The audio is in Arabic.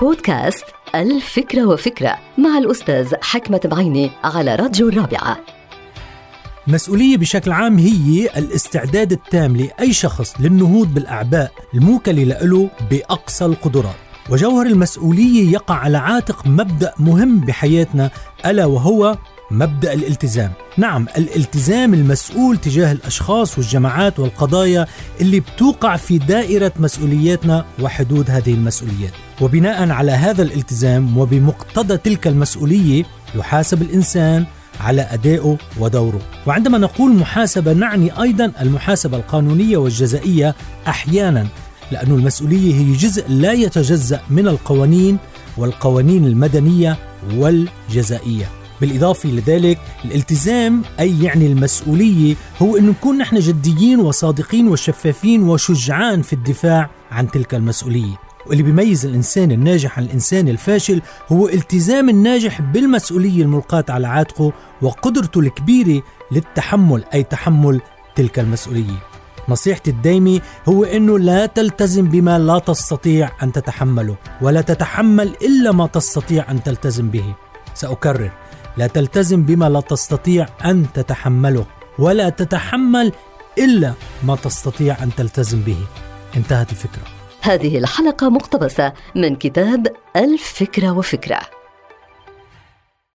بودكاست الفكرة وفكرة مع الأستاذ حكمة بعيني على راديو الرابعة. المسؤولية بشكل عام هي الاستعداد التام لأي شخص للنهوض بالأعباء الموكلة له بأقصى القدرات. وجوهر المسؤولية يقع على عاتق مبدأ مهم بحياتنا ألا وهو مبدأ الالتزام. نعم الالتزام المسؤول تجاه الأشخاص والجماعات والقضايا اللي بتوقع في دائرة مسؤولياتنا وحدود هذه المسؤوليات. وبناء على هذا الالتزام وبمقتضى تلك المسؤولية يحاسب الإنسان على أدائه ودوره. وعندما نقول محاسبة نعني أيضا المحاسبة القانونية والجزائية أحيانا لأن المسؤولية هي جزء لا يتجزأ من القوانين والقوانين المدنية والجزائية. بالإضافة لذلك الالتزام أي يعني المسؤولية هو أن نكون نحن جديين وصادقين وشفافين وشجعان في الدفاع عن تلك المسؤولية. واللي بيميز الإنسان الناجح عن الإنسان الفاشل هو التزام الناجح بالمسؤولية الملقاة على عاتقه وقدرته الكبيرة للتحمل أي تحمل تلك المسؤولية. نصيحتي الدايمة هو أنه لا تلتزم بما لا تستطيع أن تتحمله ولا تتحمل إلا ما تستطيع أن تلتزم به. سأكرر. لا تلتزم بما لا تستطيع أن تتحمله ولا تتحمل إلا ما تستطيع أن تلتزم به. انتهت الفكرة. هذه الحلقة مقتبسة من كتاب الفكرة وفكرة.